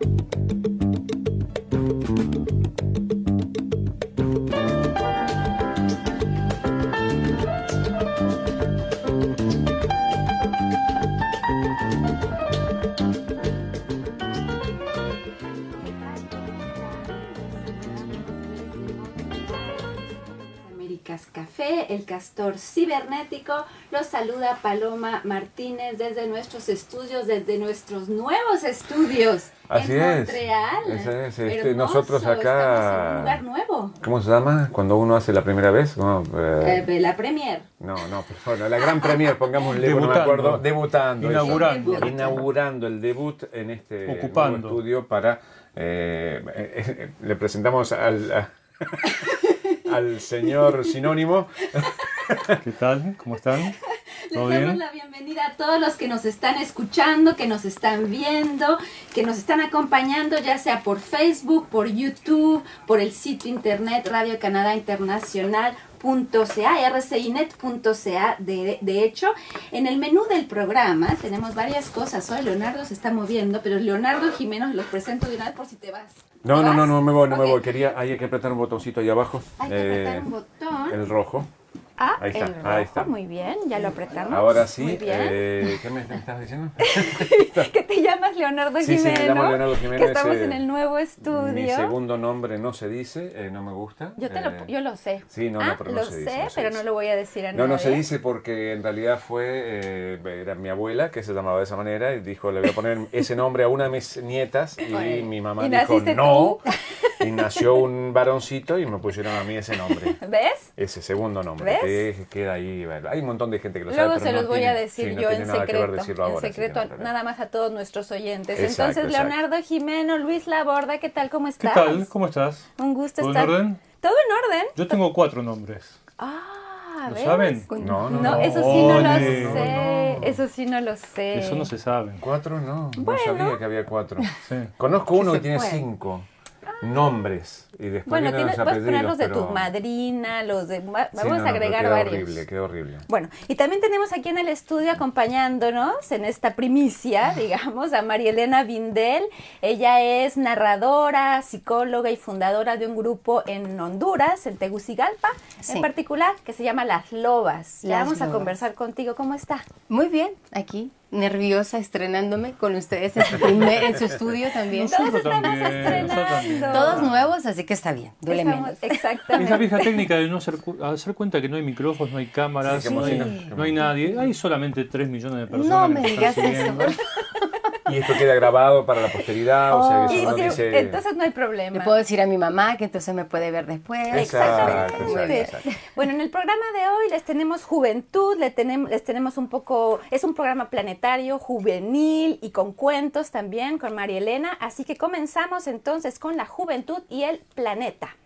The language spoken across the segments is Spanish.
Café, el castor cibernético. Los saluda Paloma Martínez desde nuestros estudios, desde nuestros nuevos estudios Así en es. Montreal. Es, este, nosotros acá. en un lugar nuevo. ¿Cómo se llama? Cuando uno hace la primera vez. ¿Cómo? Eh, Eh, la premier. no, no, por favor, la gran premier, pongamos un no me Debutando. acuerdo. Debutando. eso. Inaugurando. Inaugurando el debut en este Ocupando. nuevo estudio para. eh, eh, eh, le presentamos al. a- al señor sinónimo. ¿Qué tal? ¿Cómo están? Les ¿Todo damos bien? la bienvenida a todos los que nos están escuchando, que nos están viendo, que nos están acompañando, ya sea por Facebook, por YouTube, por el sitio internet Radio Canadá Internacional. .ca, rcinet.ca de, de hecho en el menú del programa tenemos varias cosas hoy Leonardo se está moviendo pero Leonardo Jiménez los presento de una vez por si te vas No, ¿Te no, no, no me voy, no me voy. Quería, hay que apretar un botoncito ahí abajo. hay que Eh, apretar un botón El rojo. Ah, ahí está, el ahí rojo, está. muy bien ya lo apretamos Ahora sí, muy bien eh, ¿qué me estás diciendo? que te llamas Leonardo Sí, sí, me llamo Leonardo Jiménez, que estamos eh, en el nuevo estudio. Mi segundo nombre no se dice, eh, no me gusta. Yo te lo, Eh, yo lo sé. Sí, no, Ah, no, pero no lo se sé, dice. no pero dice. no lo voy a decir a No, no se nadie. dice porque en realidad fue, eh, era mi abuela que se llamaba de esa manera y dijo, le voy a poner ese nombre a una de mis nietas y Oye, mi mamá ¿y dijo, no, y nació un varoncito y me pusieron a mí ese nombre. ¿Ves? Ese segundo nombre, ¿Ves? que queda ahí. bueno, hay un montón de gente que lo sabe. Luego se no los voy tiene- a decir sí, no yo tiene en secreto. decirlo En ahora, que secreto, no nada más a todos nuestros oyentes. Exacto, Entonces, exacto. Leonardo Jimeno, Luis Laborda, ¿qué tal? ¿Cómo ¿Qué estás? tal? ¿Cómo estás? Un gusto ¿Todo en estar. orden? ¿Todo en orden? Yo tengo cuatro nombres. Ah, ¿Lo ¿ves? saben? No, no, No, no. eso sí no lo sé. Eso sí no lo sé. Eso no se sabe. Cuatro no, Bueno. no sabía que había cuatro. Sí. Conozco uno que tiene puede. cinco nombres y después Bueno, tienes, los puedes poner los de pero- tu madrina, los de... va- Sí, Vamos no, a no, agregar varios. horrible, queda horrible. Bueno, y también tenemos aquí en el estudio acompañándonos en esta primicia, digamos, a María Elena Vindel. Ella es narradora, psicóloga y fundadora de un grupo en Honduras, en Tegucigalpa, en particular, que se llama Las Lobas. Ya Las vamos a conversar contigo. ¿Cómo está? Muy bien, aquí, nerviosa, estrenándome con ustedes en su, primer- en su estudio también. Todos estamos estrenando. Todos nuevos, así que está bien, duele Estamos- menos. Exactamente. Esa vieja técnica de no hacer, cu- hacer cuenta que no hay micrófonos, no hay cámaras, Sí, no, sí. hay, no hay nadie. Hay solamente 3 millones de personas. No que me digas están eso. Y esto queda grabado para la posteridad, o sea eso no dice... entonces no hay problema. Le puedo decir a mi mamá que entonces me puede ver después. Exacto, exacto. Bueno, en el programa de hoy les tenemos juventud, le tenemos, les tenemos un poco, es un programa planetario, juvenil y con cuentos también con María Elena, así que comenzamos entonces con la juventud y el planeta.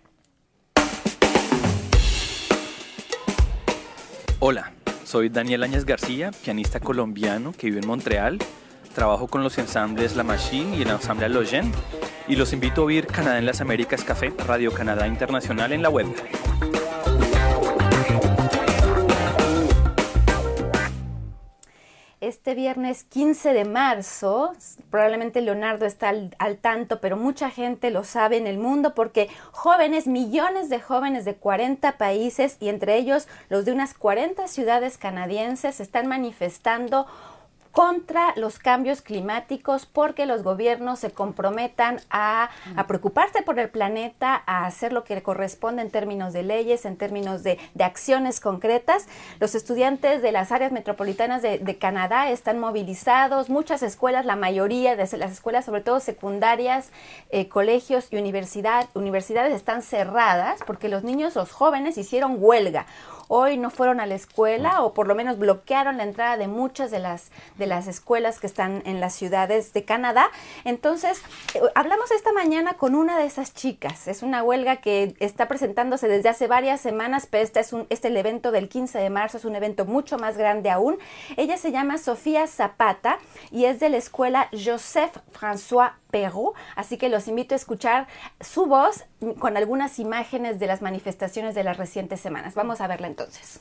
Hola, soy Daniel Áñez García, pianista colombiano que vive en Montreal. Trabajo con los ensambles La Machine y el ensamble Logen y los invito a oír Canadá en las Américas Café, Radio Canadá Internacional en la web. Este viernes 15 de marzo, probablemente Leonardo está al tanto, pero mucha gente lo sabe en el mundo porque jóvenes, millones de jóvenes de 40 países y entre ellos los de unas 40 ciudades canadienses están manifestando contra los cambios climáticos porque los gobiernos se comprometan a, a preocuparse por el planeta, a hacer lo que le corresponde en términos de leyes, en términos de, de acciones concretas. Los estudiantes de las áreas metropolitanas de, de Canadá están movilizados, muchas escuelas, la mayoría de las escuelas, sobre todo secundarias, eh, colegios y universidad, universidades están cerradas porque los niños, los jóvenes hicieron huelga hoy no fueron a la escuela o por lo menos bloquearon la entrada de muchas de las, de las escuelas que están en las ciudades de Canadá. Entonces, eh, hablamos esta mañana con una de esas chicas. Es una huelga que está presentándose desde hace varias semanas, pero este es un, este el evento del 15 de marzo, es un evento mucho más grande aún. Ella se llama Sofía Zapata y es de la escuela Joseph François Perrault, así que los invito a escuchar su voz con algunas imágenes de las manifestaciones de las recientes semanas. Vamos a verla entonces.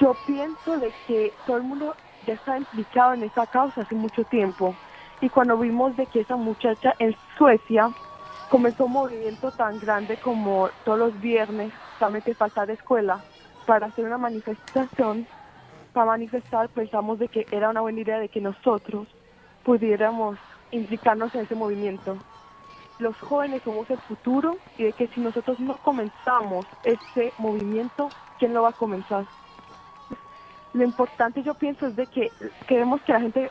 Yo pienso de que todo el mundo ya está implicado en esa causa hace mucho tiempo. Y cuando vimos de que esa muchacha en Suecia comenzó un movimiento tan grande como todos los viernes, solamente falta de escuela, para hacer una manifestación, para manifestar, pensamos de que era una buena idea de que nosotros pudiéramos implicarnos en ese movimiento. Los jóvenes somos el futuro y de que si nosotros no comenzamos ese movimiento, ¿quién lo va a comenzar? Lo importante yo pienso es de que queremos que la gente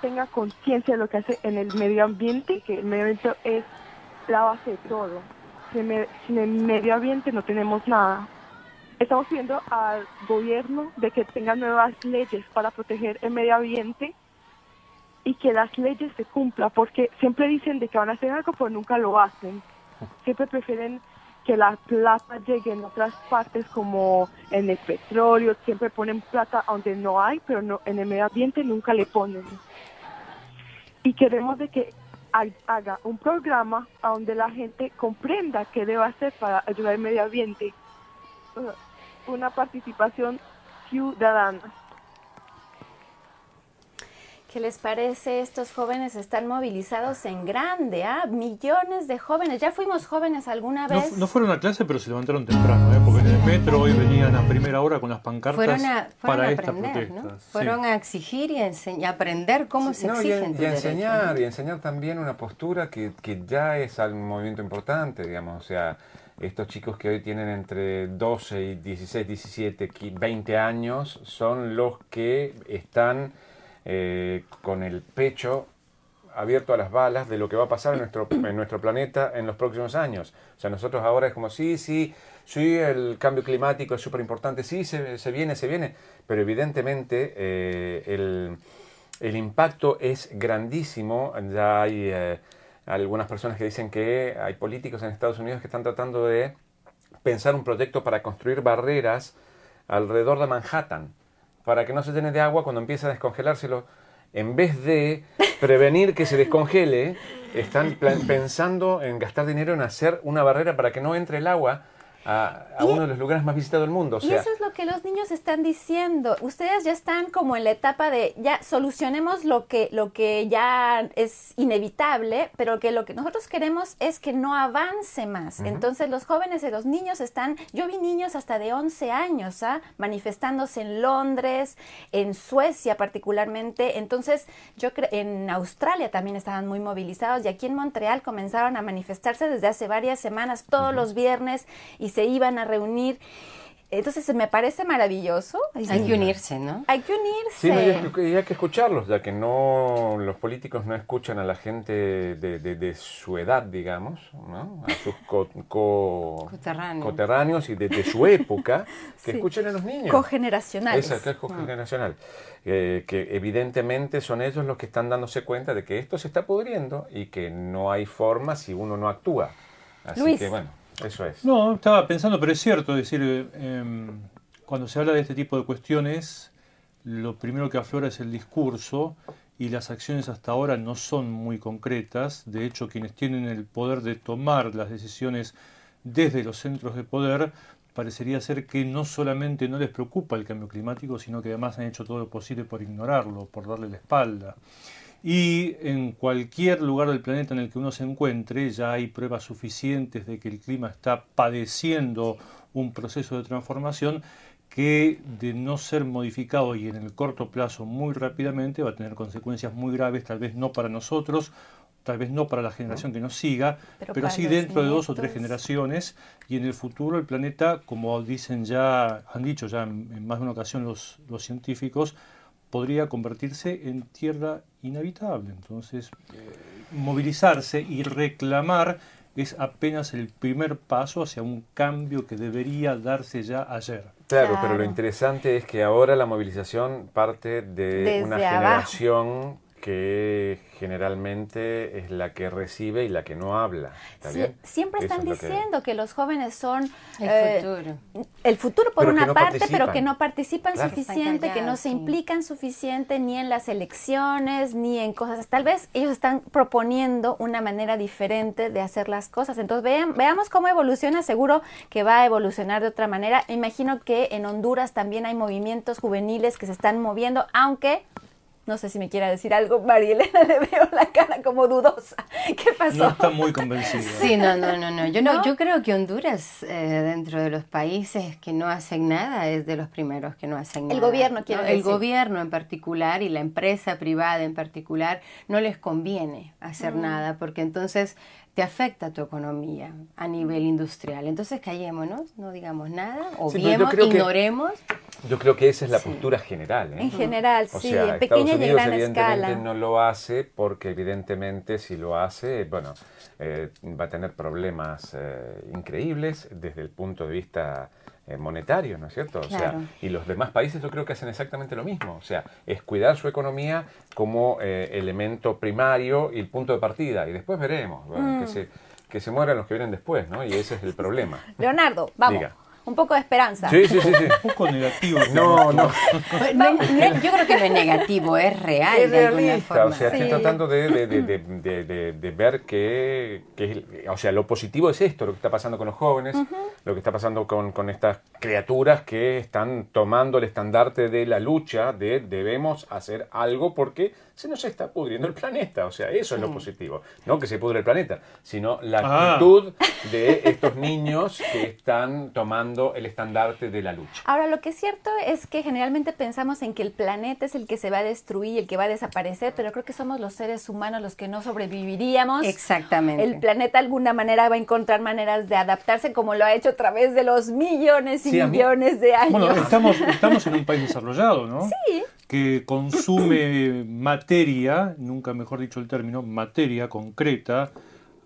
tenga conciencia de lo que hace en el medio ambiente, que el medio ambiente es la base de todo. Sin, el medio ambiente no tenemos nada. Estamos pidiendo al gobierno de que tenga nuevas leyes para proteger el medio ambiente y que las leyes se cumplan, porque siempre dicen de que van a hacer algo, pero nunca lo hacen. Siempre prefieren que la plata llegue en otras partes como en el petróleo, siempre ponen plata donde no hay, pero no, en el medio ambiente nunca le ponen. Y queremos de que haga un programa donde la gente comprenda qué debe hacer para ayudar al medio ambiente. Una participación ciudadana. ¿Qué les parece? Estos jóvenes están movilizados en grande, ¿ah? Millones de jóvenes. ¿Ya fuimos jóvenes alguna vez? No, fueron a clase, pero se levantaron temprano, ¿eh? porque en el metro hoy venían a primera hora con las pancartas fueron a, para a esta aprender, ¿no? Fueron a exigir y a aprender cómo se exigen y, y enseñar, y enseñar también una postura que, que ya es un movimiento importante, digamos, o sea estos chicos que hoy tienen entre 12 y 16, 17, 20 años son los que están eh, con el pecho abierto a las balas de lo que va a pasar en nuestro, en nuestro planeta en los próximos años. O sea, nosotros ahora es como, sí, sí, sí, el cambio climático es súper importante, sí, se, se, viene, se viene, pero evidentemente eh, el, impacto es grandísimo. Ya hay eh, algunas personas que dicen que hay políticos en Estados Unidos que están tratando de pensar un proyecto para construir barreras alrededor de Manhattan para que no se llene de agua cuando empieza a descongelárselo. En vez de prevenir que se descongele, están pensando en gastar dinero en hacer una barrera para que no entre el agua a, uno de los lugares más visitados del mundo. y eso es lo que los niños están diciendo. Ustedes ya están como en la etapa de ya solucionemos lo que, lo que ya es inevitable, pero que lo que nosotros queremos es que no avance más. Entonces los jóvenes y los niños están, yo vi niños hasta de 11 años ¿ah? manifestándose en Londres, en Suecia particularmente. Entonces yo creo, en Australia también estaban muy movilizados y aquí en Montreal comenzaron a manifestarse desde hace varias semanas, todos los viernes, y se iban a reunir. Entonces me parece maravilloso. Hay que unirse, ¿no? Hay que unirse. Sí, y hay, que escucharlos, ya que no los políticos no escuchan a la gente de, su edad, digamos, ¿no? a sus coterráneos. y de, su época, que escuchen a los niños. Cogeneracionales. Esa, que es cogeneracional. Eh, que evidentemente son ellos los que están dándose cuenta de que esto se está pudriendo y que no hay forma si uno no actúa. Así que bueno. Eso es. No, estaba pensando, pero es cierto, es decir, em, cuando se habla de este tipo de cuestiones, lo primero que aflora es el discurso y las acciones hasta ahora no son muy concretas. De hecho, quienes tienen el poder de tomar las decisiones desde los centros de poder, parecería ser que no solamente no les preocupa el cambio climático, sino que además han hecho todo lo posible por ignorarlo, por darle la espalda. Y en cualquier lugar del planeta en el que uno se encuentre, ya hay pruebas suficientes de que el clima está padeciendo un proceso de transformación que de no ser modificado y en el corto plazo muy rápidamente va a tener consecuencias muy graves, tal vez no para nosotros, tal vez no para la generación que nos siga, pero, sí dentro de dos o tres generaciones. Y en el futuro el planeta, como dicen ya, han dicho ya en, más de una ocasión los, los científicos, podría convertirse en tierra inhabitable. Entonces, eh, movilizarse y reclamar es apenas el primer paso hacia un cambio que debería darse ya ayer. Claro, pero lo interesante es que ahora la movilización parte de una generación que generalmente es la que recibe y la que no habla. ¿está Sí, bien? siempre están es lo que- diciendo que... los jóvenes son El eh, futuro. el futuro por Pero una no parte, pero que no participan Claro. suficiente, que no se implican suficiente ni en las elecciones, ni en cosas. Tal vez ellos están proponiendo una manera diferente de hacer las cosas. Entonces vean- veamos cómo evoluciona. Seguro que va a evolucionar de otra manera. Imagino que en Honduras también hay movimientos juveniles que se están moviendo, aunque no sé si me quiera decir algo, Marielena, le veo la cara como dudosa. ¿Qué pasó? No está muy convencido. Sí, no, no, no, no. Yo, ¿No? ¿No? yo creo que Honduras, eh, dentro de los países que no hacen nada, es de los primeros que no hacen El nada. gobierno, ¿no? quiero El gobierno en particular y la empresa privada en particular no les conviene hacer Mm. nada porque entonces te afecta tu economía a nivel industrial. Entonces callémonos, no digamos nada, obviemos, que- ignoremos. Yo creo que esa es la Sí. postura general. ¿eh? En general, O sí, sea, en pequeña Estados y Unidos gran evidentemente escala. no lo hace porque evidentemente si lo hace, bueno, eh, va a tener problemas eh, increíbles desde el punto de vista monetario, ¿no es cierto? O sea, y los demás países yo creo que hacen exactamente lo mismo. O sea, es cuidar su economía como eh, elemento primario y el punto de partida. Y después veremos, bueno, Mm. que, se, que se mueran los que vienen después, ¿no? Y ese es el problema. Leonardo, vamos, Diga. Un poco de esperanza. Sí, sí, sí, sí. Un poco negativo. No, no. No, no, yo creo que no es negativo, es real Es de realista, forma. o sea, estoy tratando de, de- de- de- de- de- de ver que, que es- o sea, lo positivo es esto, lo que está pasando con los jóvenes, lo que está pasando con, con estas criaturas que están tomando el estandarte de la lucha de debemos hacer algo porque se nos está pudriendo el planeta, o sea, eso es lo positivo, no que se pudre el planeta, sino la Ah. actitud de estos niños que están tomando el estandarte de la lucha. Ahora, lo que es cierto es que generalmente pensamos en que el planeta es el que se va a destruir, el que va a desaparecer, pero creo que somos los seres humanos los que no sobreviviríamos. Exactamente. El planeta de alguna manera va a encontrar maneras de adaptarse como lo ha hecho a través de los millones y Sí, a mí- millones de años. Bueno, estamos, estamos en un país desarrollado, ¿no? Sí. Que consume materia, nunca mejor dicho el término, materia concreta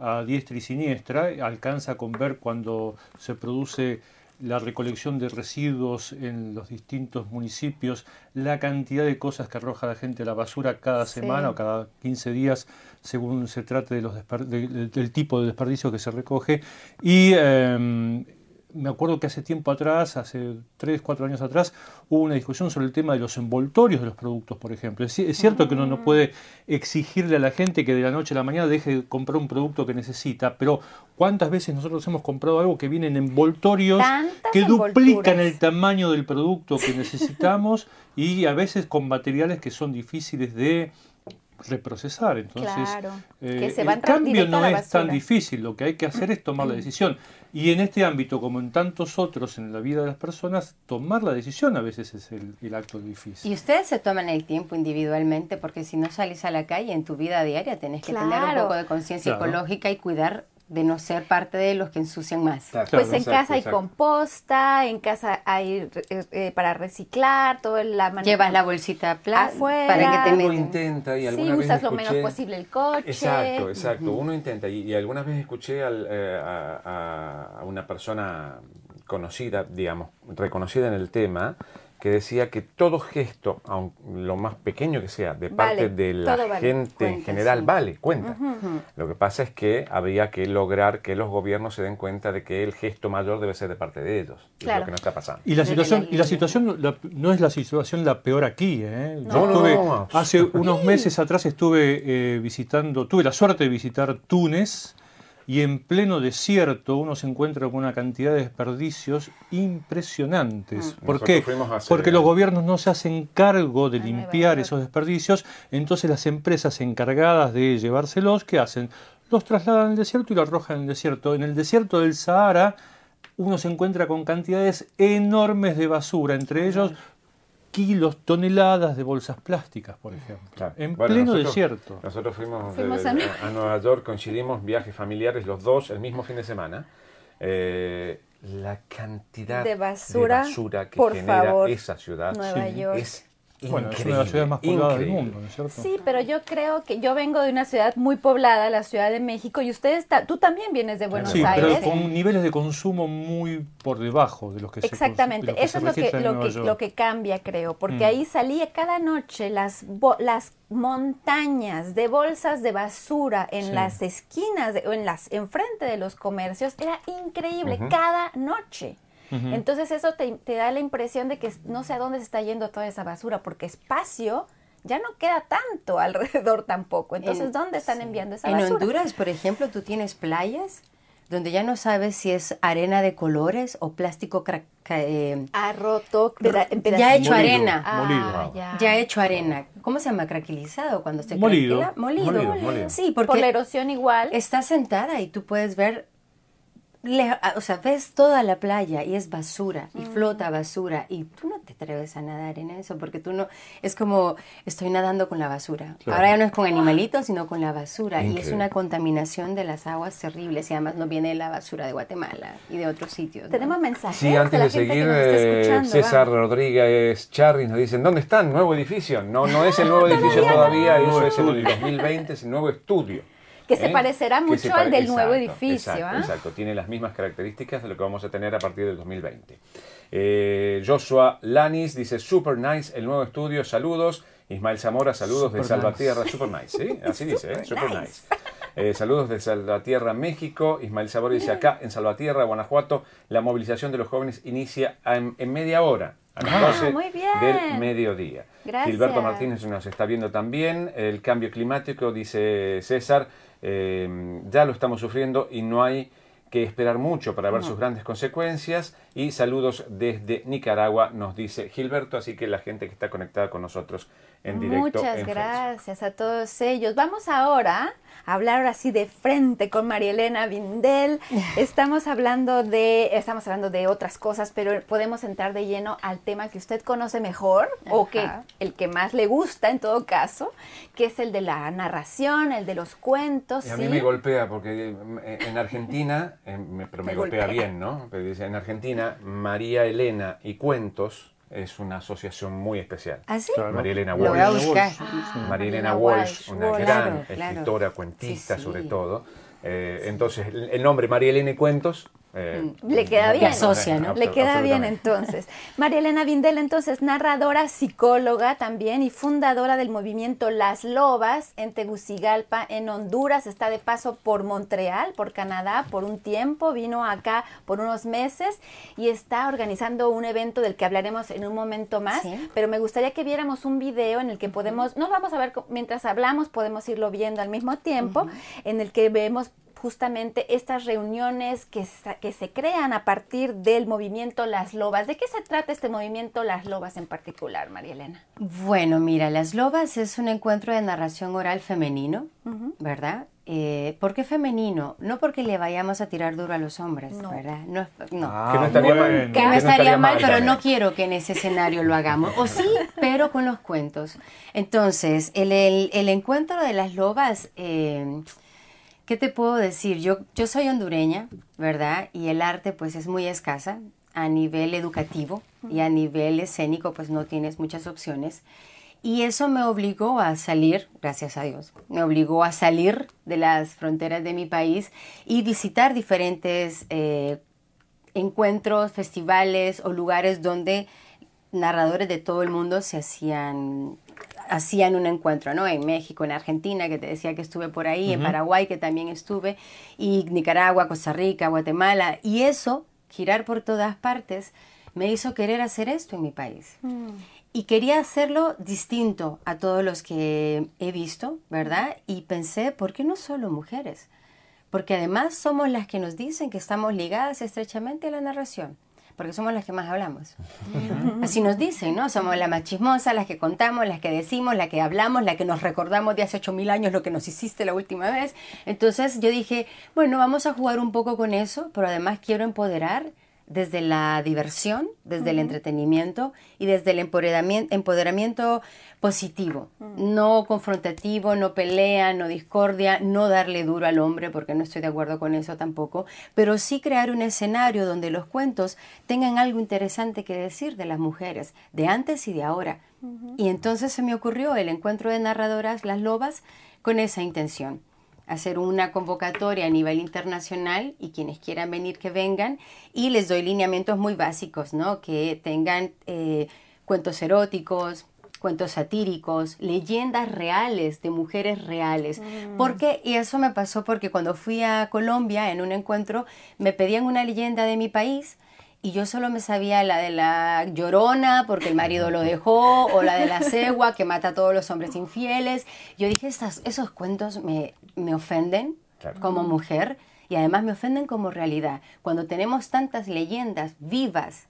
a diestra y siniestra. Alcanza con ver cuando se produce la recolección de residuos en los distintos municipios, la cantidad de cosas que arroja la gente a la basura cada Sí. semana o cada 15 días, según se trate de los de- del tipo de desperdicio que se recoge. Y em, me acuerdo que hace tiempo atrás, hace 3, 4 años atrás, hubo una discusión sobre el tema de los envoltorios de los productos, por ejemplo. Es, ci- es cierto que uno no puede exigirle a la gente que de la noche a la mañana deje de comprar un producto que necesita, pero ¿cuántas veces nosotros hemos comprado algo que viene en envoltorios que duplican el tamaño del producto que necesitamos y a veces con materiales que son difíciles de reprocesar. Entonces, Claro, que eh, se van el cambio no es tan difícil, lo que hay que hacer es tomar la decisión. Y en este ámbito, como en tantos otros en la vida de las personas, tomar la decisión a veces es el, el acto difícil. Y ustedes se toman el tiempo individualmente porque si no salís a la calle en tu vida diaria tenés que tener un poco de conciencia Claro. ecológica y cuidar de no ser parte de los que ensucian más. Pues en exacto, casa hay exacto. composta, en casa hay eh, eh, para reciclar, todo la manera. Llevas la bolsita Afuera. para que te Uno intenta y Sí, alguna vez usas lo menos posible el coche. Exacto, exacto. Uno intenta y, y algunas veces escuché al, eh, a, a- a una persona conocida, digamos, reconocida en el tema, que decía que todo gesto, aun lo más pequeño que sea, de parte de la vale. gente en general, sí. vale, cuenta. Lo que pasa es que habría que lograr que los gobiernos se den cuenta de que el gesto mayor debe ser de parte de ellos. y Es Claro. lo que no está pasando. Y la situación, y la situación no- la- no es la situación la peor aquí. ¿eh? Yo No, no, estuve- no. hace unos meses atrás estuve eh, visitando, tuve la suerte de visitar Túnez y en pleno desierto uno se encuentra con una cantidad de desperdicios impresionantes. ¿Por Nosotros qué? Porque los gobiernos no se hacen cargo de limpiar esos desperdicios, entonces las empresas encargadas de llevárselos, ¿qué hacen? Los trasladan al desierto y lo arrojan en el desierto. En el desierto del Sahara uno se encuentra con cantidades enormes de basura, entre ellos kilos, toneladas de bolsas plásticas, por ejemplo, Claro. en Bueno, pleno nosotros- desierto. Nosotros fuimos, Fuimos a- a, Nueva York, coincidimos, viajes familiares, los dos, el mismo fin de semana. Eh, la cantidad De basura, de basura que por genera favor, esa ciudad Nueva Sí. York. es Bueno, es una de las ciudades más pobladas del mundo, ¿no es cierto? Sí, pero yo creo que yo vengo de una ciudad muy poblada, la Ciudad de México, y ustedes, tú también vienes de Buenos sí, Aires. pero con niveles de consumo muy por debajo de los que Exactamente, se Exactamente, eso es lo que, lo, que, lo que cambia, creo, porque mm. ahí salía cada noche las, las montañas de bolsas de basura en las esquinas, o en las enfrente de los comercios, era increíble, cada noche. Entonces eso te, da la impresión de que no sé a dónde se está yendo toda esa basura, porque espacio ya no queda tanto alrededor tampoco. Entonces, ¿dónde están enviando esa basura? En Honduras, por ejemplo, tú tienes playas donde ya no sabes si es arena de colores o plástico eh, ah, roto, ya hecho arena. Ah, ya. ya. hecho arena. ¿Cómo se llama? Craquilizado cuando se molido. Molido. molido. Sí, porque por la erosión igual. Está sentada y tú puedes ver o sea, ves toda la playa y es basura y mm. flota basura y tú no te atreves a nadar en eso porque tú no, es como estoy nadando con la basura. Ahora ya no es con animalitos, sino con la basura y es una contaminación de las aguas terribles y además no viene la basura de Guatemala y de otros sitios. Tenemos mensajes. Sí, antes de, seguir, eh, César Rodríguez Charri nos dicen, ¿dónde está el nuevo edificio? No, no es el nuevo edificio todavía, eso es el 2020, es el nuevo estudio. Que se ¿Eh? parecerá mucho al del nuevo edificio. Exacto, ¿ah? exacto, tiene las mismas características de lo que vamos a tener a partir del 2020. Eh, Joshua Lanis dice, super nice el nuevo estudio, saludos. Ismael Zamora, saludos de Salvatierra, super nice, ¿sí? Así dice, ¿eh? super nice. Eh, saludos de Salvatierra, México. Ismael Zamora dice acá en Salvatierra, Guanajuato, la movilización de los jóvenes inicia en, media hora, a las 12 ah, del mediodía. Gilberto Martínez nos está viendo también. El cambio climático, dice César, eh, ya lo estamos sufriendo y no hay que esperar mucho para ver sus grandes consecuencias. Y saludos desde Nicaragua, nos dice Gilberto, así que la gente que está conectada con nosotros en directo. Muchas gracias a todos ellos. Vamos ahora hablar así de frente con María Elena Vindel. Estamos hablando de, estamos hablando de otras cosas, pero podemos entrar de lleno al tema que usted conoce mejor o que el que más le gusta en todo caso, que es el de la narración, el de los cuentos. Y a mí me golpea porque eh, en Argentina, pero me, golpea, bien, ¿no? en Argentina, María Elena y cuentos es una asociación muy especial. ¿Ah, sí? María Elena Walsh. María Elena Walsh, una gran escritora, cuentista sobre todo. Eh, entonces, el nombre María Elena y Cuentos eh, mm. le queda bien. asocia, ¿no? Le queda bien entonces. María Elena Vindel, entonces, narradora, psicóloga también y fundadora del movimiento Las Lobas en Tegucigalpa, en Honduras. Está de paso por Montreal, por Canadá, por un tiempo. Vino acá por unos meses y está organizando un evento del que hablaremos en un momento más. Pero me gustaría que viéramos un video en el que podemos, nos vamos a ver mientras hablamos, podemos irlo viendo al mismo tiempo, en el que vemos justamente estas reuniones que, que se crean a partir del movimiento Las Lobas. ¿De qué se trata este movimiento Las Lobas en particular, María Elena? Bueno, mira, Las Lobas es un encuentro de narración oral femenino, ¿verdad? Eh, ¿Por qué femenino? No porque le vayamos a tirar duro a los hombres, ¿verdad? No, no. Ah, que no estaría mal. Que no estaría mal, pero no quiero que en ese escenario lo hagamos. O sí, pero con los cuentos. Entonces, el, el, encuentro de las lobas eh, ¿Qué te puedo decir? Yo, yo soy hondureña, ¿verdad? Y el arte pues es muy escasa a nivel educativo y a nivel escénico pues no tienes muchas opciones. Y eso me obligó a salir, gracias a Dios, me obligó a salir de las fronteras de mi país y visitar diferentes eh, encuentros, festivales o lugares donde narradores de todo el mundo se hacían hacían un encuentro, ¿no? En México, en Argentina, que te decía que estuve por ahí, en Paraguay, que también estuve, y Nicaragua, Costa Rica, Guatemala, y eso, girar por todas partes, me hizo querer hacer esto en mi país. Mm. Y quería hacerlo distinto a todos los que he visto, ¿verdad? Y pensé, ¿por qué no solo mujeres? Porque además somos las que nos dicen que estamos ligadas estrechamente a la narración porque somos las que más hablamos. Así nos dicen, ¿no? Somos las más chismosas, las que contamos, las que decimos, las que hablamos, las que nos recordamos de hace 8000 años lo que nos hiciste la última vez. Entonces yo dije, bueno, vamos a jugar un poco con eso, pero además quiero empoderar desde la diversión, desde el entretenimiento y desde el empoderamiento, empoderamiento positivo, no confrontativo, no pelea, no discordia, no darle duro al hombre, porque no estoy de acuerdo con eso tampoco, pero sí crear un escenario donde los cuentos tengan algo interesante que decir de las mujeres, de antes y de ahora. Y entonces se me ocurrió el encuentro de narradoras Las Lobas con esa intención hacer una convocatoria a nivel internacional y quienes quieran venir que vengan y les doy lineamientos muy básicos, ¿no? Que tengan eh, cuentos eróticos, cuentos satíricos, leyendas reales de mujeres reales. Mm. Porque, y eso me pasó porque cuando fui a Colombia en un encuentro, me pedían una leyenda de mi país y yo solo me sabía la de la llorona porque el marido lo dejó, o la de la cegua que mata a todos los hombres infieles. Yo dije, esos cuentos me, me ofenden como mujer y además me ofenden como realidad. Cuando tenemos tantas leyendas vivas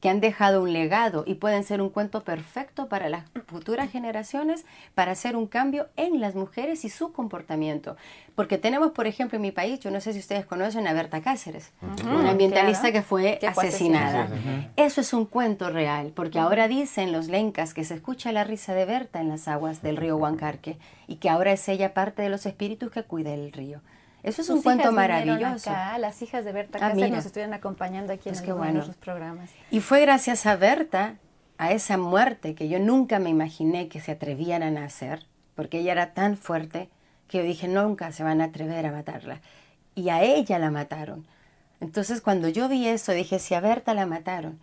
que han dejado un legado y pueden ser un cuento perfecto para las futuras generaciones para hacer un cambio en las mujeres y su comportamiento. Porque tenemos, por ejemplo, en mi país, yo no sé si ustedes conocen a Berta Cáceres, una ambientalista que fue asesinada. Eso es un cuento real, porque ahora dicen los lencas que se escucha la risa de Berta en las aguas del río Huancarque y que ahora es ella parte de los espíritus que cuida el río. Eso es un cuento maravilloso. las hijas de Berta ah, Cáceres nos estuvieron acompañando aquí en pues el, programas. Y fue gracias a Berta, a esa muerte que yo nunca me imaginé que se atrevieran a hacer, porque ella era tan fuerte que yo dije, nunca se van a atrever a matarla. Y a ella la mataron. Entonces cuando yo vi eso, dije, si a Berta la mataron,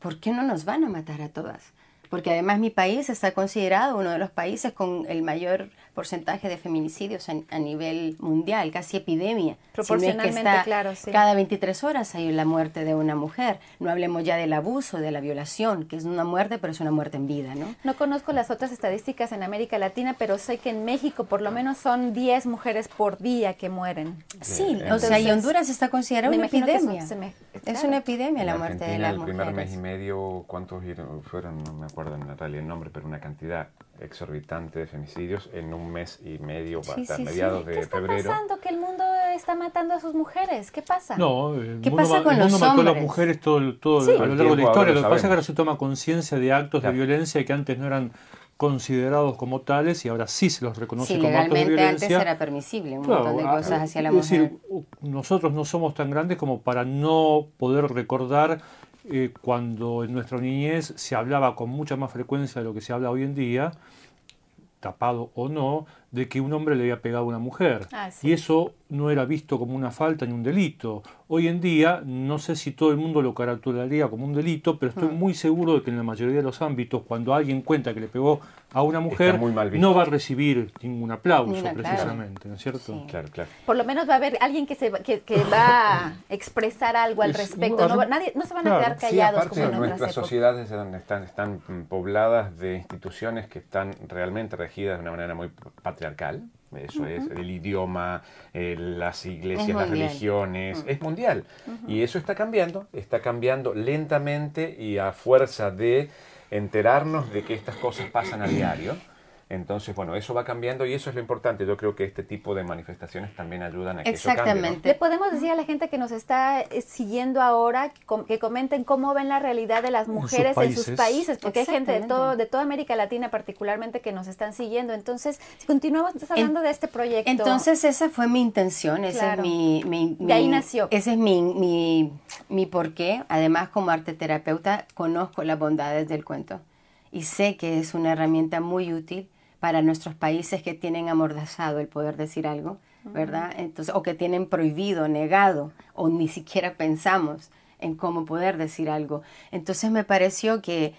¿por qué no nos van a matar a todas? Porque además mi país está considerado uno de los países con el mayor porcentaje de feminicidios a, nivel mundial, casi epidemia. Proporcionalmente, claro, sí. Cada 23 horas hay la muerte de una mujer. No hablemos ya del abuso, de la violación, que es una muerte, pero es una muerte en vida, ¿no? No conozco las otras estadísticas en América Latina, pero sé que en México por lo menos son 10 mujeres por día que mueren. Sí, o sea, y Honduras está considerada una epidemia. Es una epidemia la muerte de las mujeres. el primer mes y medio, ¿cuántos fueron? No me acuerdo en realidad el nombre, pero una cantidad exorbitante de femicidios en un mes y medio, hasta mediados de febrero. ¿Qué está pasando? Que el mundo está matando a sus mujeres. ¿Qué pasa? No, el ¿Qué mundo, pasa con el mundo mató a las mujeres todo, todo a lo largo de la historia. Lo, que pasa es que ahora se toma conciencia de actos de violencia que antes no eran considerados como tales y ahora sí se los reconoce como actos de violencia. antes era permisible un montón de cosas hacia la mujer. Decir, nosotros no somos tan grandes como para no poder recordar eh, cuando en nuestra niñez se hablaba con mucha más frecuencia de lo que se habla hoy en día, tapado o no, de que un hombre le había pegado a una mujer. Ah, y eso no era visto como una falta ni un delito. Hoy en día, no sé si todo el mundo lo caracterizaría como un delito, pero estoy mm. muy seguro de que en la mayoría de los ámbitos, cuando alguien cuenta que le pegó a una mujer, no va a recibir ningún aplauso, precisamente, ¿no es cierto? Claro, claro. Por lo menos va a haber alguien que, se, que, va a expresar algo al respecto. No, nadie, no se van a quedar callados. como en nuestras sociedades están, están pobladas de instituciones que están realmente regidas de una manera muy patriarcal eso es, el idioma, eh, las iglesias, las religiones, es mundial. Y eso está cambiando, está cambiando lentamente y a fuerza de enterarnos de que estas cosas pasan a diario entonces, bueno, eso va cambiando y eso es lo importante. Yo creo que este tipo de manifestaciones también ayudan a que eso cambie. Exactamente. Le podemos decir a la gente que nos está eh, siguiendo ahora que comenten cómo ven la realidad de las mujeres en sus países, porque hay gente de todo de toda América Latina particularmente que nos están siguiendo. Entonces, si continuamos hablando de este proyecto. Entonces, esa fue mi intención, ese es mi, mi, De ahí nació. Ese es mi, mi, mi porqué. Además, como arte terapeuta, conozco las bondades del cuento y sé que es una herramienta muy útil para nuestros países que tienen amordazado el poder decir algo, ¿verdad? Entonces, o que tienen prohibido, negado, o ni siquiera pensamos en cómo poder decir algo. Entonces me pareció que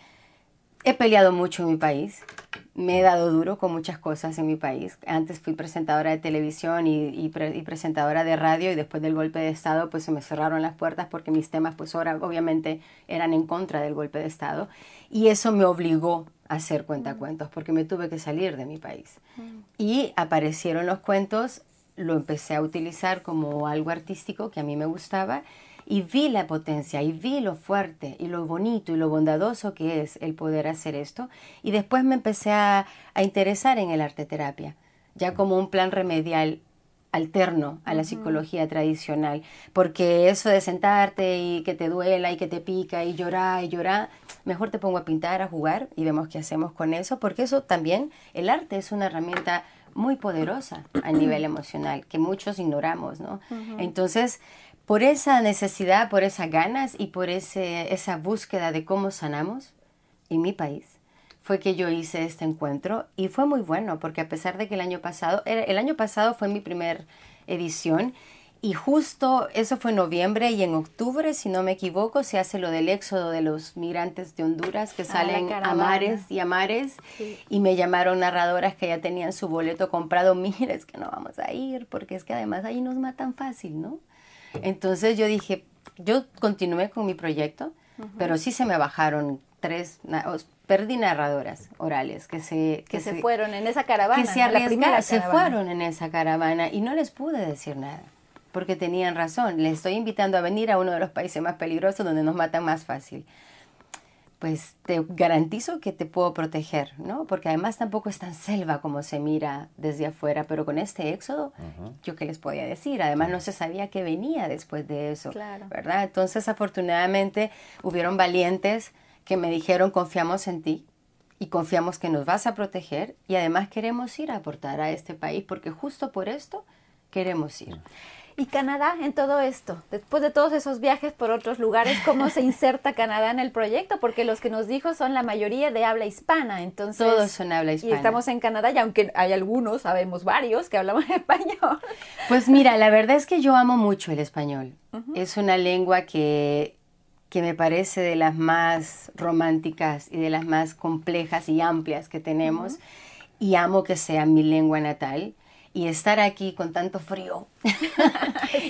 he peleado mucho en mi país, me he dado duro con muchas cosas en mi país. Antes fui presentadora de televisión y, y, presentadora de radio y después del golpe de Estado pues se me cerraron las puertas porque mis temas pues ahora obviamente eran en contra del golpe de Estado y eso me obligó hacer cuentacuentos porque me tuve que salir de mi país. Y aparecieron los cuentos, lo empecé a utilizar como algo artístico que a mí me gustaba y vi la potencia y vi lo fuerte y lo bonito y lo bondadoso que es el poder hacer esto. Y después me empecé a, a interesar en el arte terapia, ya como un plan remedial alterno a la psicología tradicional, porque eso de sentarte y que te duela y que te pica y llorar y llorar, mejor te pongo a pintar, a jugar y vemos qué hacemos con eso, porque eso también, el arte es una herramienta muy poderosa a nivel emocional, que muchos ignoramos, ¿no? Entonces, por esa necesidad, por esas ganas y por ese, esa búsqueda de cómo sanamos en mi país, fue que yo hice este encuentro y fue muy bueno porque a pesar de que el año pasado, el año pasado fue mi primer edición y justo eso fue en noviembre y en octubre, si no me equivoco, se hace lo del éxodo de los migrantes de Honduras que Ah, salen a mares y a mares Sí. y me llamaron narradoras que ya tenían su boleto comprado, mire, es que no vamos a ir porque es que además ahí nos matan fácil, ¿no? Entonces yo dije, yo continué con mi proyecto, pero sí se me bajaron tres, perdí narradoras orales que se, Que se fueron en esa caravana. que se la arriesgaron, primera se caravana. fueron en esa caravana y no les pude decir nada, porque tenían razón. Les estoy invitando a venir a uno de los países más peligrosos donde nos matan más fácil. Pues te garantizo que te puedo proteger, ¿no? Porque además tampoco es tan selva como se mira desde afuera, pero con este éxodo, yo qué les podía decir. Además no se sabía qué venía después de eso, Claro. ¿verdad? Entonces afortunadamente hubieron valientes que me dijeron confiamos en ti, y confiamos que nos vas a proteger y además queremos ir a aportar a este país porque justo por esto queremos ir. ¿Y Canadá en todo esto? Después de todos esos viajes por otros lugares, ¿cómo se inserta Canadá en el proyecto? Porque los que nos dijo son la mayoría de habla hispana, entonces... Todos son habla Y hispana. estamos en Canadá y aunque hay algunos, sabemos varios que hablamos español. Pues mira, la verdad es que yo amo mucho el español. Es una lengua que, que me parece de las más románticas y de las más complejas y amplias que tenemos. Y amo que sea mi lengua natal. Y estar aquí con tanto frío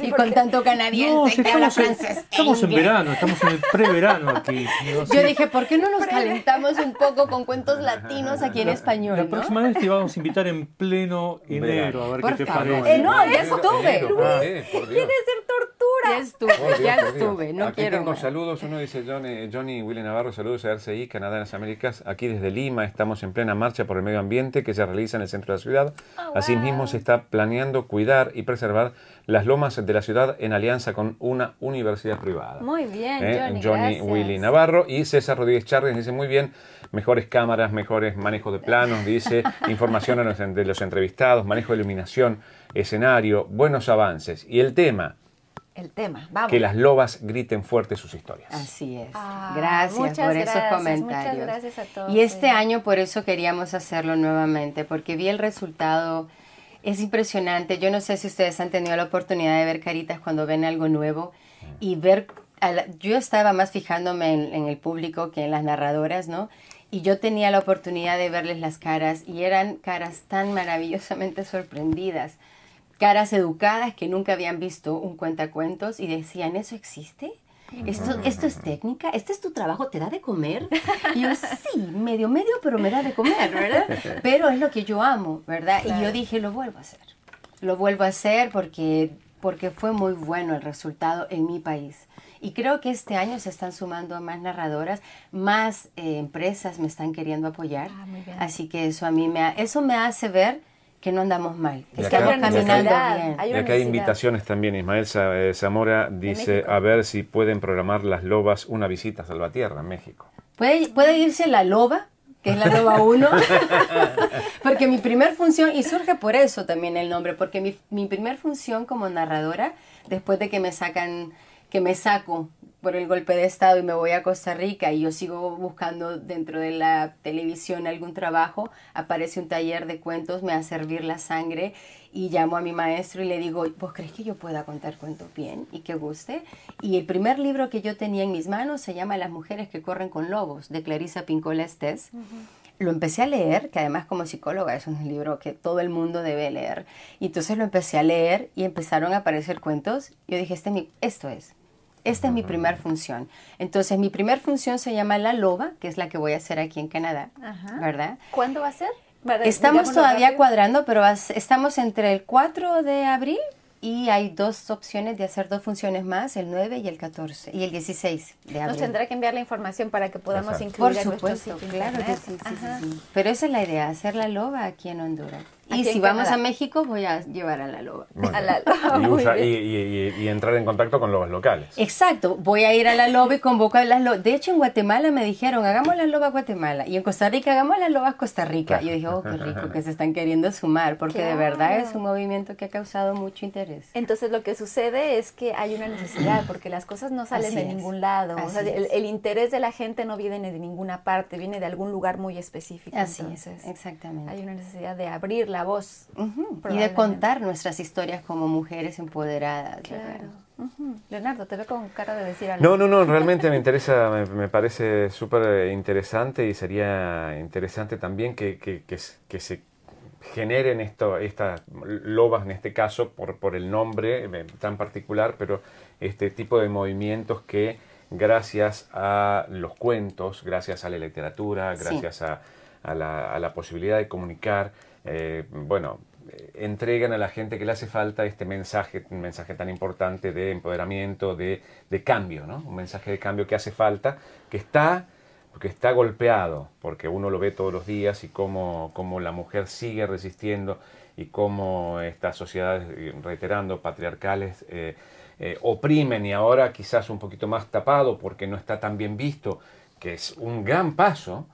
y con tanto canadiense No, si que habla estamos, en, francés. e estamos en verano, estamos en el preverano aquí. No sé. Yo dije, ¿por qué no nos calentamos un poco con cuentos latinos aquí en español? La ¿no? próxima vez te vamos a invitar en pleno enero, a ver Por qué te favor. parece. Eh, no, ya estuve. Dios. Quiere ser tortura. Ya estuve, Por Dios, ya estuve, no Aquí quiero tengo más. saludos. Uno dice Johnny, Johnny Willy Navarro, saludos a RCI, Canadá en las Américas. Aquí desde Lima estamos en plena marcha por el medio ambiente que se realiza en el centro de la ciudad. Oh, Asimismo, se está planeando cuidar y preservar las lomas de la ciudad en alianza con una universidad privada. Muy bien, ¿Eh? Johnny, gracias. Willy Navarro y César Rodríguez Charles dice muy bien, mejores cámaras, mejores manejos de planos, dice, información a los- de los entrevistados, manejo de iluminación, escenario, buenos avances. Y el tema, El tema, vamos. que las lobas griten fuerte sus historias. Así es. Ah, gracias por esos gracias, comentarios. muchas gracias a todos, Y este sí. año por eso queríamos hacerlo nuevamente, porque vi el resultado. Es impresionante. Yo no sé si ustedes han tenido la oportunidad de ver caritas cuando ven algo nuevo y ver. yo estaba más fijándome en, en el público que en las narradoras, ¿no? Y yo tenía la oportunidad de verles las caras y eran caras tan maravillosamente sorprendidas caras educadas que nunca habían visto un cuentacuentos y decían, ¿eso existe? ¿Esto, ¿Esto es técnica? ¿Este es tu trabajo? ¿Te da de comer? Y yo, sí, medio, medio, pero me da de comer, ¿verdad? Pero es lo que yo amo, ¿verdad? Y yo dije, lo vuelvo a hacer. Lo vuelvo a hacer porque, porque fue muy bueno el resultado en mi país. Y creo que este año se están sumando más narradoras, más eh, empresas me están queriendo apoyar. Ah. Así que eso a mí me, ha- eso me hace ver que no andamos mal, que estamos caminando bien. hay Y acá hay invitaciones también. Ismael eh, Zamora dice a ver si pueden programar las lobas una visita a Salvatierra en México. Puede, puede irse la loba, que es la loba 1, porque mi primer función, y surge por eso también el nombre, porque mi, mi primer función como narradora, después de que me sacan, que me saco por el golpe de estado y me voy a Costa Rica y yo sigo buscando dentro de la televisión algún trabajo, aparece un taller de cuentos, me hace hervir la sangre y llamo a mi maestro y le digo, ¿vos crees que yo pueda contar cuentos bien y que guste? Y el primer libro que yo tenía en mis manos se llama Las mujeres que corren con lobos, de Clarisa Pincola Estés. Lo empecé a leer, que además como psicóloga es un libro que todo el mundo debe leer. Y entonces lo empecé a leer y empezaron a aparecer cuentos. Yo dije, este esto es. Esta es mi primer función. Entonces, mi primer función se llama La Loba, que es la que voy a hacer aquí en Canadá, Ajá. ¿verdad? ¿Cuándo va a ser? Para- Estamos todavía rápido. cuadrando, pero estamos entre el 4 de abril y hay dos opciones de hacer dos funciones más, el 9 y el 14, y el 16 de abril. Nos tendrá que enviar la información para que podamos Exacto. incluir Por a nuestro supuesto, sitio claro que internet. sí, sí, sí, Ajá. sí. Pero esa es la idea, hacer la loba aquí en Honduras. Y si vamos a México, voy a llevar a la loba. A la loba. Y, entrar en contacto con lobas locales. Exacto, voy a ir a la loba y convoco a las lobas. De hecho, en Guatemala me dijeron, hagamos las lobas Guatemala. Y en Costa Rica, hagamos las lobas Costa Rica. Y yo dije, oh, qué rico que se están queriendo sumar, porque de verdad es un movimiento que ha causado mucho interés. Entonces, lo que sucede es que hay una necesidad, porque las cosas no salen de ningún lado. O sea, el, interés de la gente no viene de ninguna parte, viene de algún lugar muy específico. Así es, exactamente. Hay una necesidad de abrirla voz. Y de contar nuestras historias como mujeres empoderadas. Leonardo, te veo con cara de decir algo. No, no, no, realmente me interesa, me, parece súper interesante y sería interesante también que, que, que, se generen esto, estas lobas en este caso por, por el nombre eh, tan particular, pero este tipo de movimientos que gracias a los cuentos, gracias a la literatura, gracias a, a, la, a, la, posibilidad de comunicar, eh, bueno, eh, entregan a la gente que le hace falta este mensaje, un mensaje tan importante de empoderamiento, de, de cambio, ¿no? Un mensaje de cambio que hace falta, que está, está golpeado, porque uno lo ve todos los días y cómo, cómo la mujer sigue resistiendo y cómo estas sociedades, eh, reiterando, patriarcales, oprimen y ahora quizás un poquito más tapado porque no está tan bien visto que es un gran paso,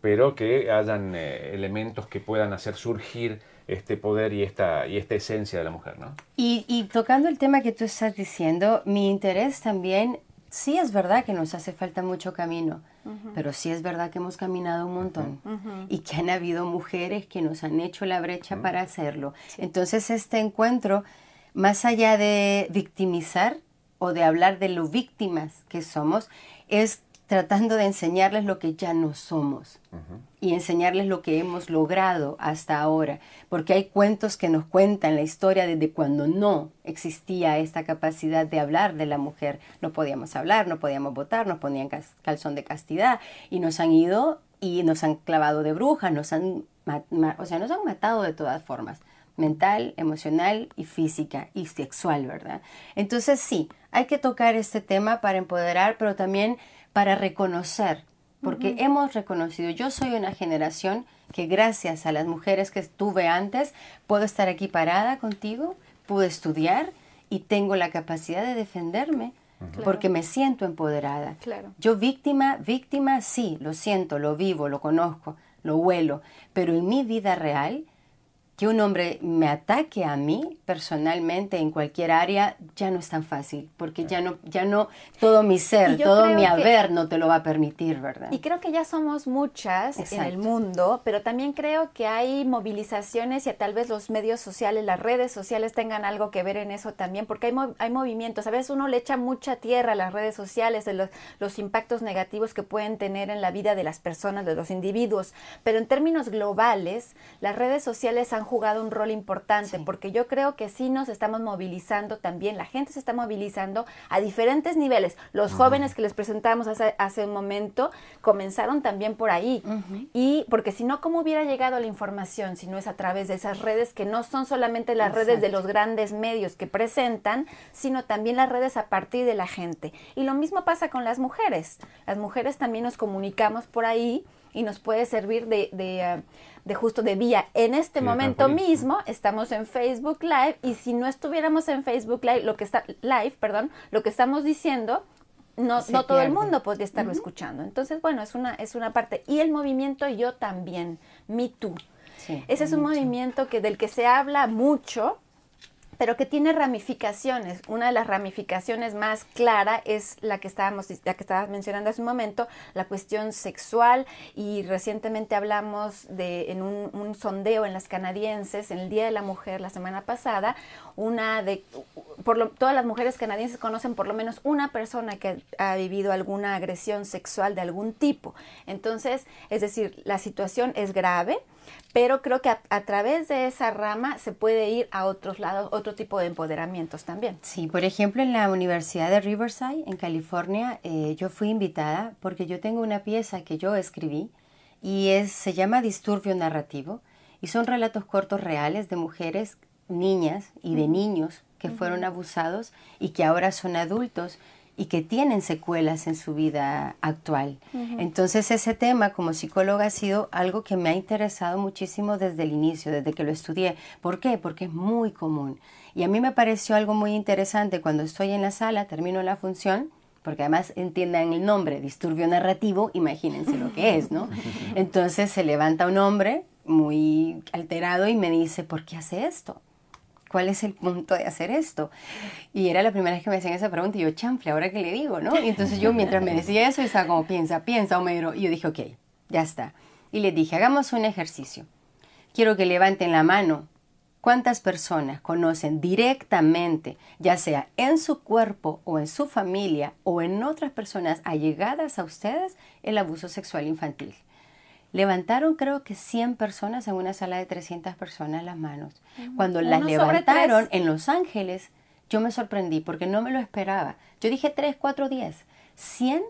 pero que hayan eh, elementos que puedan hacer surgir este poder y esta, y esta esencia de la mujer. ¿no? Y, tocando el tema que tú estás diciendo, mi interés también, sí es verdad que nos hace falta mucho camino, pero sí es verdad que hemos caminado un montón y que han habido mujeres que nos han hecho la brecha para hacerlo. Entonces este encuentro, más allá de victimizar o de hablar de lo víctimas que somos, es tratando de enseñarles lo que ya no somos y enseñarles lo que hemos logrado hasta ahora, porque hay cuentos que nos cuentan la historia desde cuando no existía esta capacidad de hablar de la mujer. No podíamos hablar, no podíamos votar, nos ponían calzón de castidad y nos han ido y nos han clavado de brujas, nos han, o sea, nos han matado de todas formas mental, emocional y física y sexual, ¿verdad? Entonces sí, hay que tocar este tema para empoderar, pero también para reconocer, porque hemos reconocido, yo soy una generación que gracias a las mujeres que estuve antes, puedo estar aquí parada contigo, puedo estudiar y tengo la capacidad de defenderme. Porque me siento empoderada. Claro. Yo víctima, víctima, sí, lo siento, lo vivo, lo conozco, lo huelo, pero en mi vida real que un hombre me ataque a mí personalmente en cualquier área ya no es tan fácil, porque ya no, ya no, todo mi ser, todo mi haber no te lo va a permitir, ¿verdad? Y creo que ya somos muchas en el mundo, pero también creo que hay movilizaciones y tal vez los medios sociales, las redes sociales tengan algo que ver en eso también, porque hay, hay movimientos, a veces uno le echa mucha tierra a las redes sociales, de los, los impactos negativos que pueden tener en la vida de las personas, de los individuos, pero en términos globales, las redes sociales han jugado un rol importante, porque yo creo que sí nos estamos movilizando también, la gente se está movilizando a diferentes niveles. Los jóvenes que les presentamos hace, hace, un momento comenzaron también por ahí. Y porque si no, ¿cómo hubiera llegado la información si no es a través de esas redes que no son solamente las redes de los grandes medios que presentan, sino también las redes a partir de la gente? Y lo mismo pasa con las mujeres. Las mujeres también nos comunicamos por ahí y nos puede servir de, de, ah, de justo de vía. En este momento mismo estamos en Facebook Live y si no estuviéramos en Facebook Live, lo que está live, perdón, lo que estamos diciendo no, no todo el mundo podría estarlo escuchando. Entonces, bueno, es una es una parte y el movimiento yo también, Me Too. Ese es un movimiento que del que se habla mucho, pero que tiene ramificaciones. Una de las ramificaciones más clara es la que estábamos, la que estabas mencionando hace un momento, la cuestión sexual y recientemente hablamos de en un, sondeo en las canadienses en el Día de la Mujer la semana pasada, una de por lo, todas las mujeres canadienses conocen por lo menos una persona que ha vivido alguna agresión sexual de algún tipo. Entonces, es decir, la situación es grave pero creo que a, través de esa rama se puede ir a otros lados, otro tipo de empoderamientos también. Sí, por ejemplo, en la Universidad de Riverside, en California, eh, yo fui invitada porque yo tengo una pieza que yo escribí y es, se llama Disturbio Narrativo y son relatos cortos reales de mujeres, niñas y de niños que fueron abusados y que ahora son adultos y que tienen secuelas en su vida actual. Entonces ese tema como psicóloga ha sido algo que me ha interesado muchísimo desde el inicio, desde que lo estudié. ¿Por qué? Porque es muy común. Y a mí me pareció algo muy interesante cuando estoy en la sala, termino la función, porque además entiendan el nombre, disturbio narrativo, imagínense lo que es, ¿no? Entonces se levanta un hombre muy alterado y me dice, ¿por qué hace esto? ¿Cuál es el punto de hacer esto? Y era la primera vez que me hacían esa pregunta y yo, chanfle, ¿ahora qué le digo? ¿no? Y entonces yo mientras me decía eso estaba como, piensa, piensa, Homero. Y yo dije, ok, ya está. Y le dije, hagamos un ejercicio. Quiero que levanten la mano. ¿Cuántas personas conocen directamente, ya sea en su cuerpo o en su familia o en otras personas allegadas a ustedes, el abuso sexual infantil? Levantaron creo que 100 personas en una sala de 300 personas las manos. Cuando las levantaron en Los Ángeles, yo me sorprendí porque no me lo esperaba. Yo dije 3, 4, 10, 100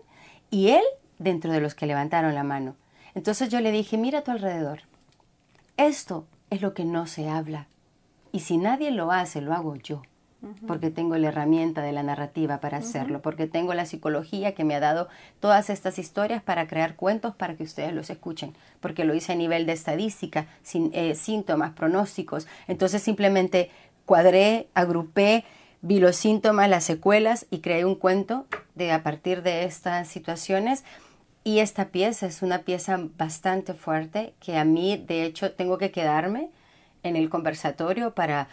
y él dentro de los que levantaron la mano. Entonces yo le dije, mira a tu alrededor. Esto es lo que no se habla. Y si nadie lo hace, lo hago yo porque tengo la herramienta de la narrativa para hacerlo, porque tengo la psicología que me ha dado todas estas historias para crear cuentos para que ustedes los escuchen, porque lo hice a nivel de estadística, sin, eh, síntomas, pronósticos. Entonces simplemente cuadré, agrupé, vi los síntomas, las secuelas y creé un cuento de a partir de estas situaciones. Y esta pieza es una pieza bastante fuerte que a mí, de hecho, tengo que quedarme en el conversatorio para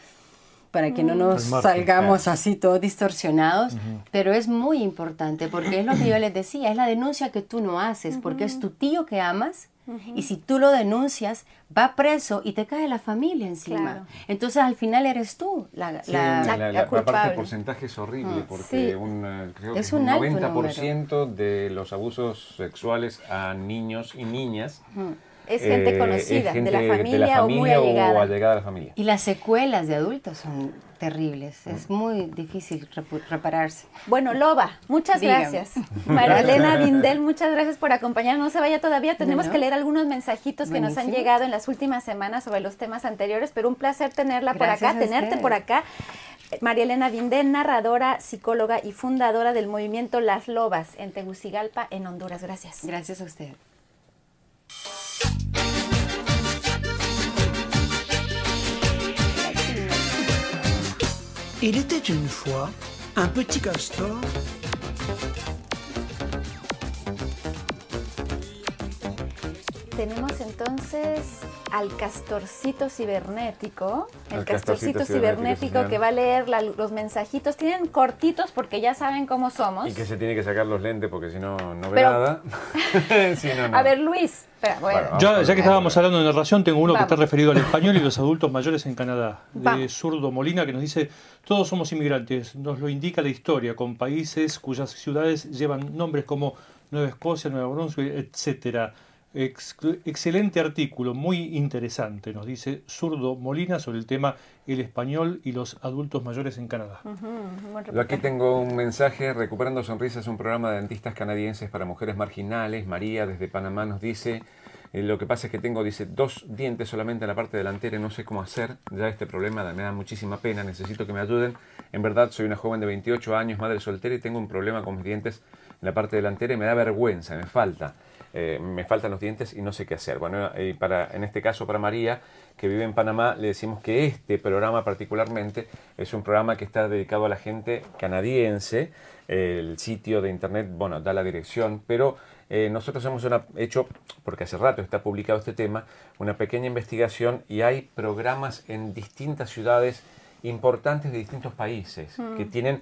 para que no mm. nos salgamos así todos distorsionados, pero es muy importante porque es lo que yo les decía, es la denuncia que tú no haces, porque es tu tío que amas y si tú lo denuncias, va preso y te cae la familia encima. Entonces al final eres tú la, la, parte porcentaje es horrible porque un, eh, creo que un 90% de los abusos sexuales a niños y niñas es gente eh, conocida, de, la familia, o muy allegada. a la familia. Y las secuelas de adultos son terribles. Es muy difícil repararse. Bueno, Loba, muchas gracias. María Elena Dindel, muchas gracias por acompañarnos. No se vaya todavía. Tenemos que leer algunos mensajitos que nos han llegado en las últimas semanas sobre los temas anteriores, pero un placer tenerla por acá, tenerte por acá. María Elena Dindel, narradora, psicóloga y fundadora del movimiento Las Lobas en Tegucigalpa, en Honduras. Gracias. Gracias a usted. Il était une fois un petit castor tenemos entonces al castorcito cibernético, el, castorcito, cibernético, que va a leer los mensajitos. Tienen cortitos porque ya saben cómo somos. Y que se tiene que sacar los lentes porque si no, no ve nada. A ver, Luis. ya, que estábamos hablando de narración, tengo uno que está referido al español y los adultos mayores en Canadá, de Zurdo Molina, que nos dice, todos somos inmigrantes, nos lo indica la historia, con países cuyas ciudades llevan nombres como Nueva Escocia, Nueva Brunswick, etcétera excelente artículo, muy interesante, nos dice Zurdo Molina sobre el tema el español y los adultos mayores en Canadá. Aquí tengo un mensaje, Recuperando Sonrisas, un programa de dentistas canadienses para mujeres marginales. María desde Panamá nos dice, eh, lo que pasa es que tengo, dice, dos dientes solamente en la parte delantera y no sé cómo hacer. Ya este problema me da muchísima pena, necesito que me ayuden. En verdad, soy una joven de 28 años, madre soltera y tengo un problema con mis dientes en la parte delantera y me da vergüenza, me falta. Eh, me faltan los dientes y no sé qué hacer. Bueno, y para, en este caso para María, que vive en Panamá, le decimos que este programa particularmente es un programa que está dedicado a la gente canadiense. El sitio de internet, bueno, da la dirección, pero eh, nosotros hemos hecho, porque hace rato está publicado este tema, una pequeña investigación y hay programas en distintas ciudades importantes de distintos países que mm. tienen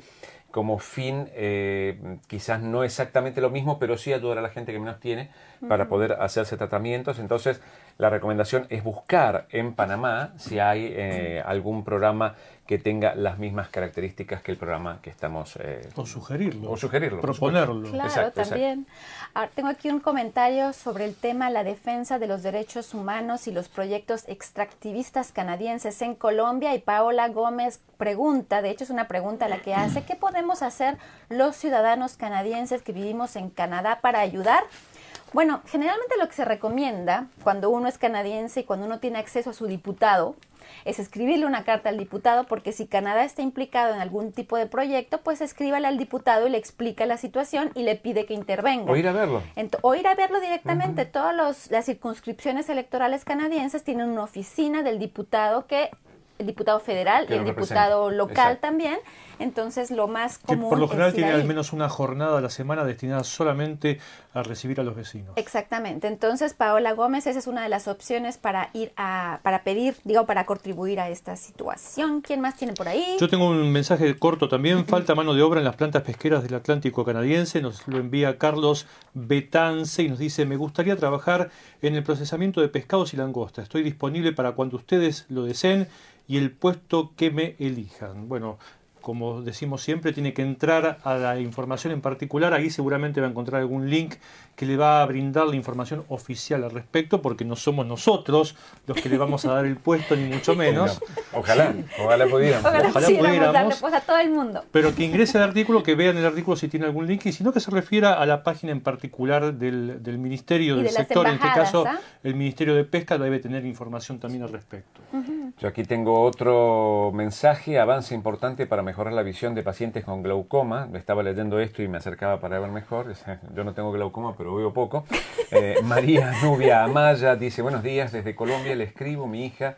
como fin eh, quizás no exactamente lo mismo, pero sí ayudar a la gente que menos tiene para poder hacerse tratamientos. Entonces, la recomendación es buscar en Panamá si hay eh, algún programa que tenga las mismas características que el programa que estamos... Eh, o sugerirlo. O sugerirlo. Proponerlo. Claro, también. tengo aquí un comentario sobre el tema la defensa de los derechos humanos y los proyectos extractivistas canadienses en Colombia y Paola Gómez pregunta, de hecho es una pregunta la que hace, ¿qué podemos hacer los ciudadanos canadienses que vivimos en Canadá para ayudar? Bueno, generalmente lo que se recomienda cuando uno es canadiense y cuando uno tiene acceso a su diputado, es escribirle una carta al diputado, porque si Canadá está implicado en algún tipo de proyecto, pues escríbale al diputado y le explica la situación y le pide que intervenga. O ir a verlo. o ir a verlo directamente. Todas las circunscripciones electorales canadienses tienen una oficina del diputado que el diputado federal y el diputado local también. Entonces, lo más común. por lo general tiene al menos una jornada a la semana destinada solamente a recibir a los vecinos. Exactamente. Entonces, Paola Gómez, esa es una de las opciones para ir a, para pedir, digo, para contribuir a esta situación. ¿Quién más tiene por ahí? Yo tengo un mensaje corto también. Falta mano de obra en las plantas pesqueras del Atlántico canadiense. Nos lo envía Carlos Betance y nos dice: Me gustaría trabajar en el procesamiento de pescados y langosta. Estoy disponible para cuando ustedes lo deseen y el puesto que me elijan. Bueno, como decimos siempre, tiene que entrar a la información en particular. Ahí seguramente va a encontrar algún link que le va a brindar la información oficial al respecto, porque no somos nosotros los que le vamos a dar el puesto, ni mucho menos. ojalá, ojalá pudiéramos. Ojalá, pudiéramos. Darle a todo el mundo. Pero que ingrese al artículo, que vean el artículo si tiene algún link, y si no, que se refiera a la página en particular del, del Ministerio del Sector. En este caso, ¿ah? el Ministerio de Pesca debe tener información también al respecto. Yo aquí tengo otro mensaje, avance importante para mejorar la visión de pacientes con glaucoma. Estaba leyendo esto y me acercaba para ver mejor. Yo no tengo glaucoma, pero veo poco. Eh, María Nubia Amaya dice, buenos días, desde Colombia le escribo, mi hija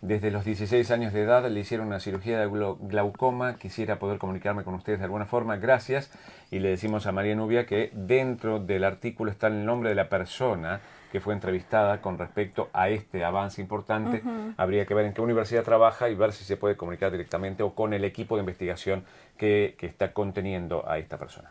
desde los 16 años de edad le hicieron una cirugía de glaucoma. Quisiera poder comunicarme con ustedes de alguna forma. Gracias. Y le decimos a María Nubia que dentro del artículo está el nombre de la persona que fue entrevistada con respecto a este avance importante. Habría que ver en qué universidad trabaja y ver si se puede comunicar directamente o con el equipo de investigación que, que está conteniendo a esta persona.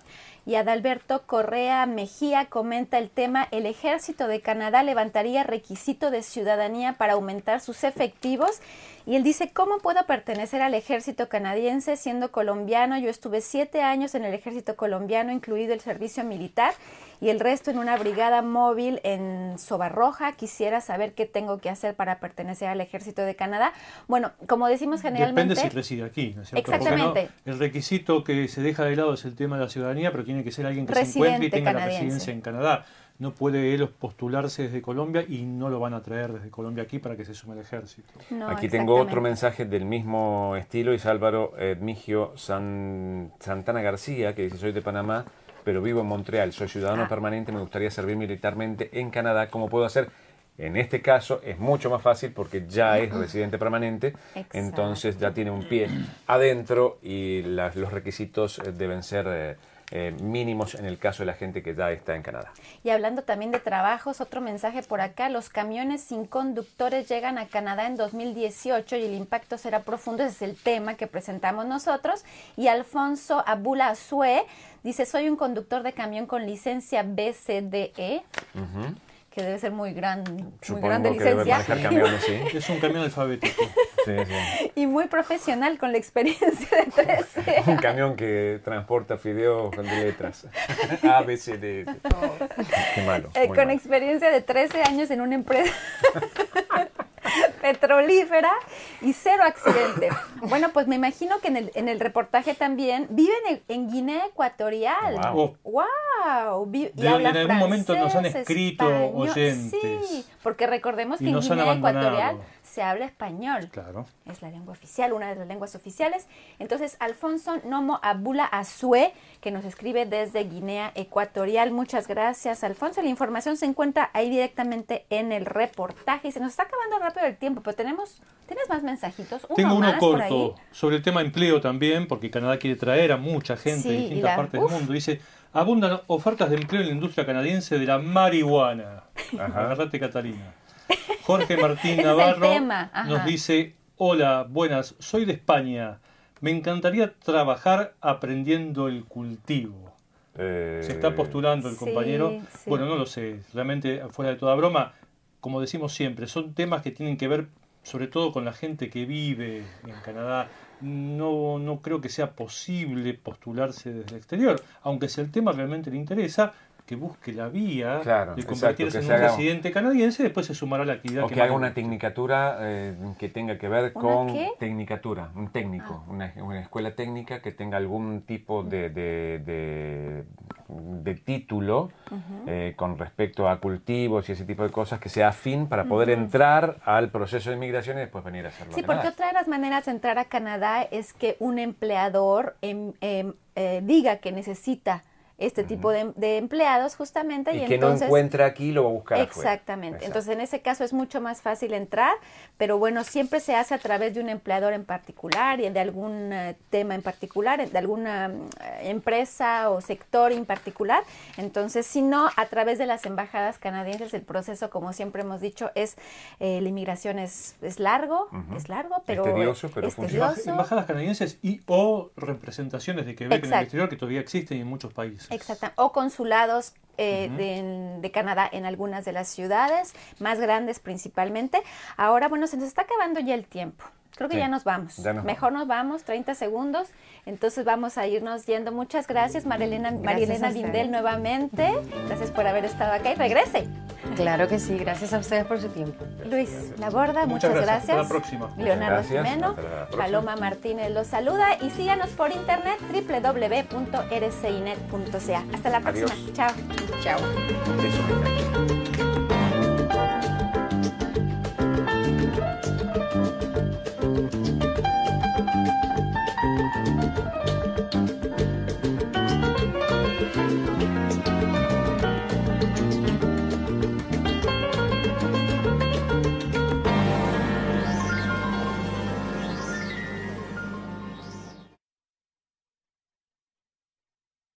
Y Adalberto Correa Mejía comenta el tema, el ejército de Canadá levantaría requisito de ciudadanía para aumentar sus efectivos. Y él dice, ¿cómo puedo pertenecer al ejército canadiense siendo colombiano? Yo estuve siete años en el ejército colombiano, incluido el servicio militar y el resto en una brigada móvil en Sobarroja. Quisiera saber qué tengo que hacer para pertenecer al ejército de Canadá. Bueno, como decimos generalmente... Depende si reside aquí, ¿no es cierto? Exactamente. el requisito que se deja de lado es el tema de la ciudadanía, pero tiene que ser alguien que se encuentre y tenga la residencia en Canadá no puede él postularse desde Colombia y no lo van a traer desde Colombia aquí para que se sume al ejército. aquí tengo otro mensaje del mismo estilo, es Álvaro Edmigio Santana García, que dice, soy de Panamá, pero vivo en Montreal, soy ciudadano ah. permanente, me gustaría servir militarmente en Canadá, ¿cómo puedo hacer? En este caso es mucho más fácil porque ya es residente permanente, entonces ya tiene un pie adentro y los requisitos eh, deben ser eh, eh, mínimos en el caso de la gente que ya está en Canadá. Y hablando también de trabajos, otro mensaje por acá, los camiones sin conductores llegan a Canadá en 2018 y el impacto será profundo, ese es el tema que presentamos nosotros. Y Alfonso Abula Sue Dice, soy un conductor de camión con licencia BCDE. Que debe ser muy gran, muy grande licencia. Es un camión alfabético. Y muy profesional con la experiencia de 13. un camión que transporta fideos con letras. A, B, C, D. Qué malo. Eh, con experiencia de 13 años en una empresa petrolífera y cero accidente. Bueno, pues me imagino que en el, en el reportaje también viven en, Guinea Ecuatorial. ¡Wow! wow. Y en algún momento nos han escrito oyentes. Sí, porque recordemos que en Guinea Ecuatorial se habla español. Claro. Es la lengua oficial, una de las lenguas oficiales. Entonces, Alfonso Nomo Abula Azue, que nos escribe desde Guinea Ecuatorial. Muchas gracias, Alfonso. La información se encuentra ahí directamente en el reportaje. Y se nos está acabando rápido el tiempo, pero tenemos, ¿tienes más mensajitos? Tengo uno corto sobre el tema empleo también, porque Canadá quiere traer a mucha gente de distintas partes del mundo. Dice, abundan ofertas de empleo en la industria canadiense de la marihuana. Agarrate, Catalina. Jorge Martín Navarro nos dice, hola, buenas, soy de España. Me encantaría trabajar aprendiendo el cultivo. Se está postulando el compañero. Bueno, no lo sé, realmente fuera de toda broma, como decimos siempre, son temas que tienen que ver sobre todo con la gente que vive en Canadá. No, no creo que sea posible postularse desde el exterior, aunque si el tema realmente le interesa, que busque la vía Claro, de convertirse que en un residente canadiense, después se sumará a la actividad O que más haga una tecnicatura eh, que tenga que ver ¿Una con qué? tecnicatura, un técnico, Ah. una, una escuela técnica que tenga algún tipo de, de, de- de título eh, con respecto a cultivos y ese tipo de cosas que sea afín para poder entrar al proceso de inmigración y después venir a hacerlo. Sí, a porque otra de las maneras de entrar a Canadá es que un empleador em- em, eh, diga que necesita este tipo de, de empleados justamente y, y que entonces no encuentra aquí lo va a buscar. Exactamente. Entonces, en ese caso es mucho más fácil entrar, pero bueno, siempre se hace a través de un empleador en particular y de algún eh, tema en particular, de alguna eh, empresa o sector en particular. Entonces, si no, a través de las embajadas canadienses, el proceso, como siempre hemos dicho, es eh, la inmigración es, es largo, es largo, pero tedioso, pero es funciona. tedioso. Embajadas canadienses y o representaciones de Quebec en Exacto. el exterior que todavía existen en muchos países. Exacto. O consulados eh, de, de Canadá en algunas de las ciudades, más grandes principalmente. Ahora, bueno, se nos está acabando ya el tiempo. Creo que ya nos vamos. Mejor nos vamos, 30 segundos. Entonces vamos a irnos yendo. Muchas gracias, Marilena, Marilena Lindel, nuevamente. Gracias por haber estado acá y regrese. Claro que sí, gracias a ustedes por su tiempo. Luis. Laborda, muchas, gracias. Hasta la próxima. Leonardo Jimeno, Paloma Martínez los saluda y síganos por internet www.rcinet.ca. Hasta la próxima. Adiós. Chao. Chao. Besos.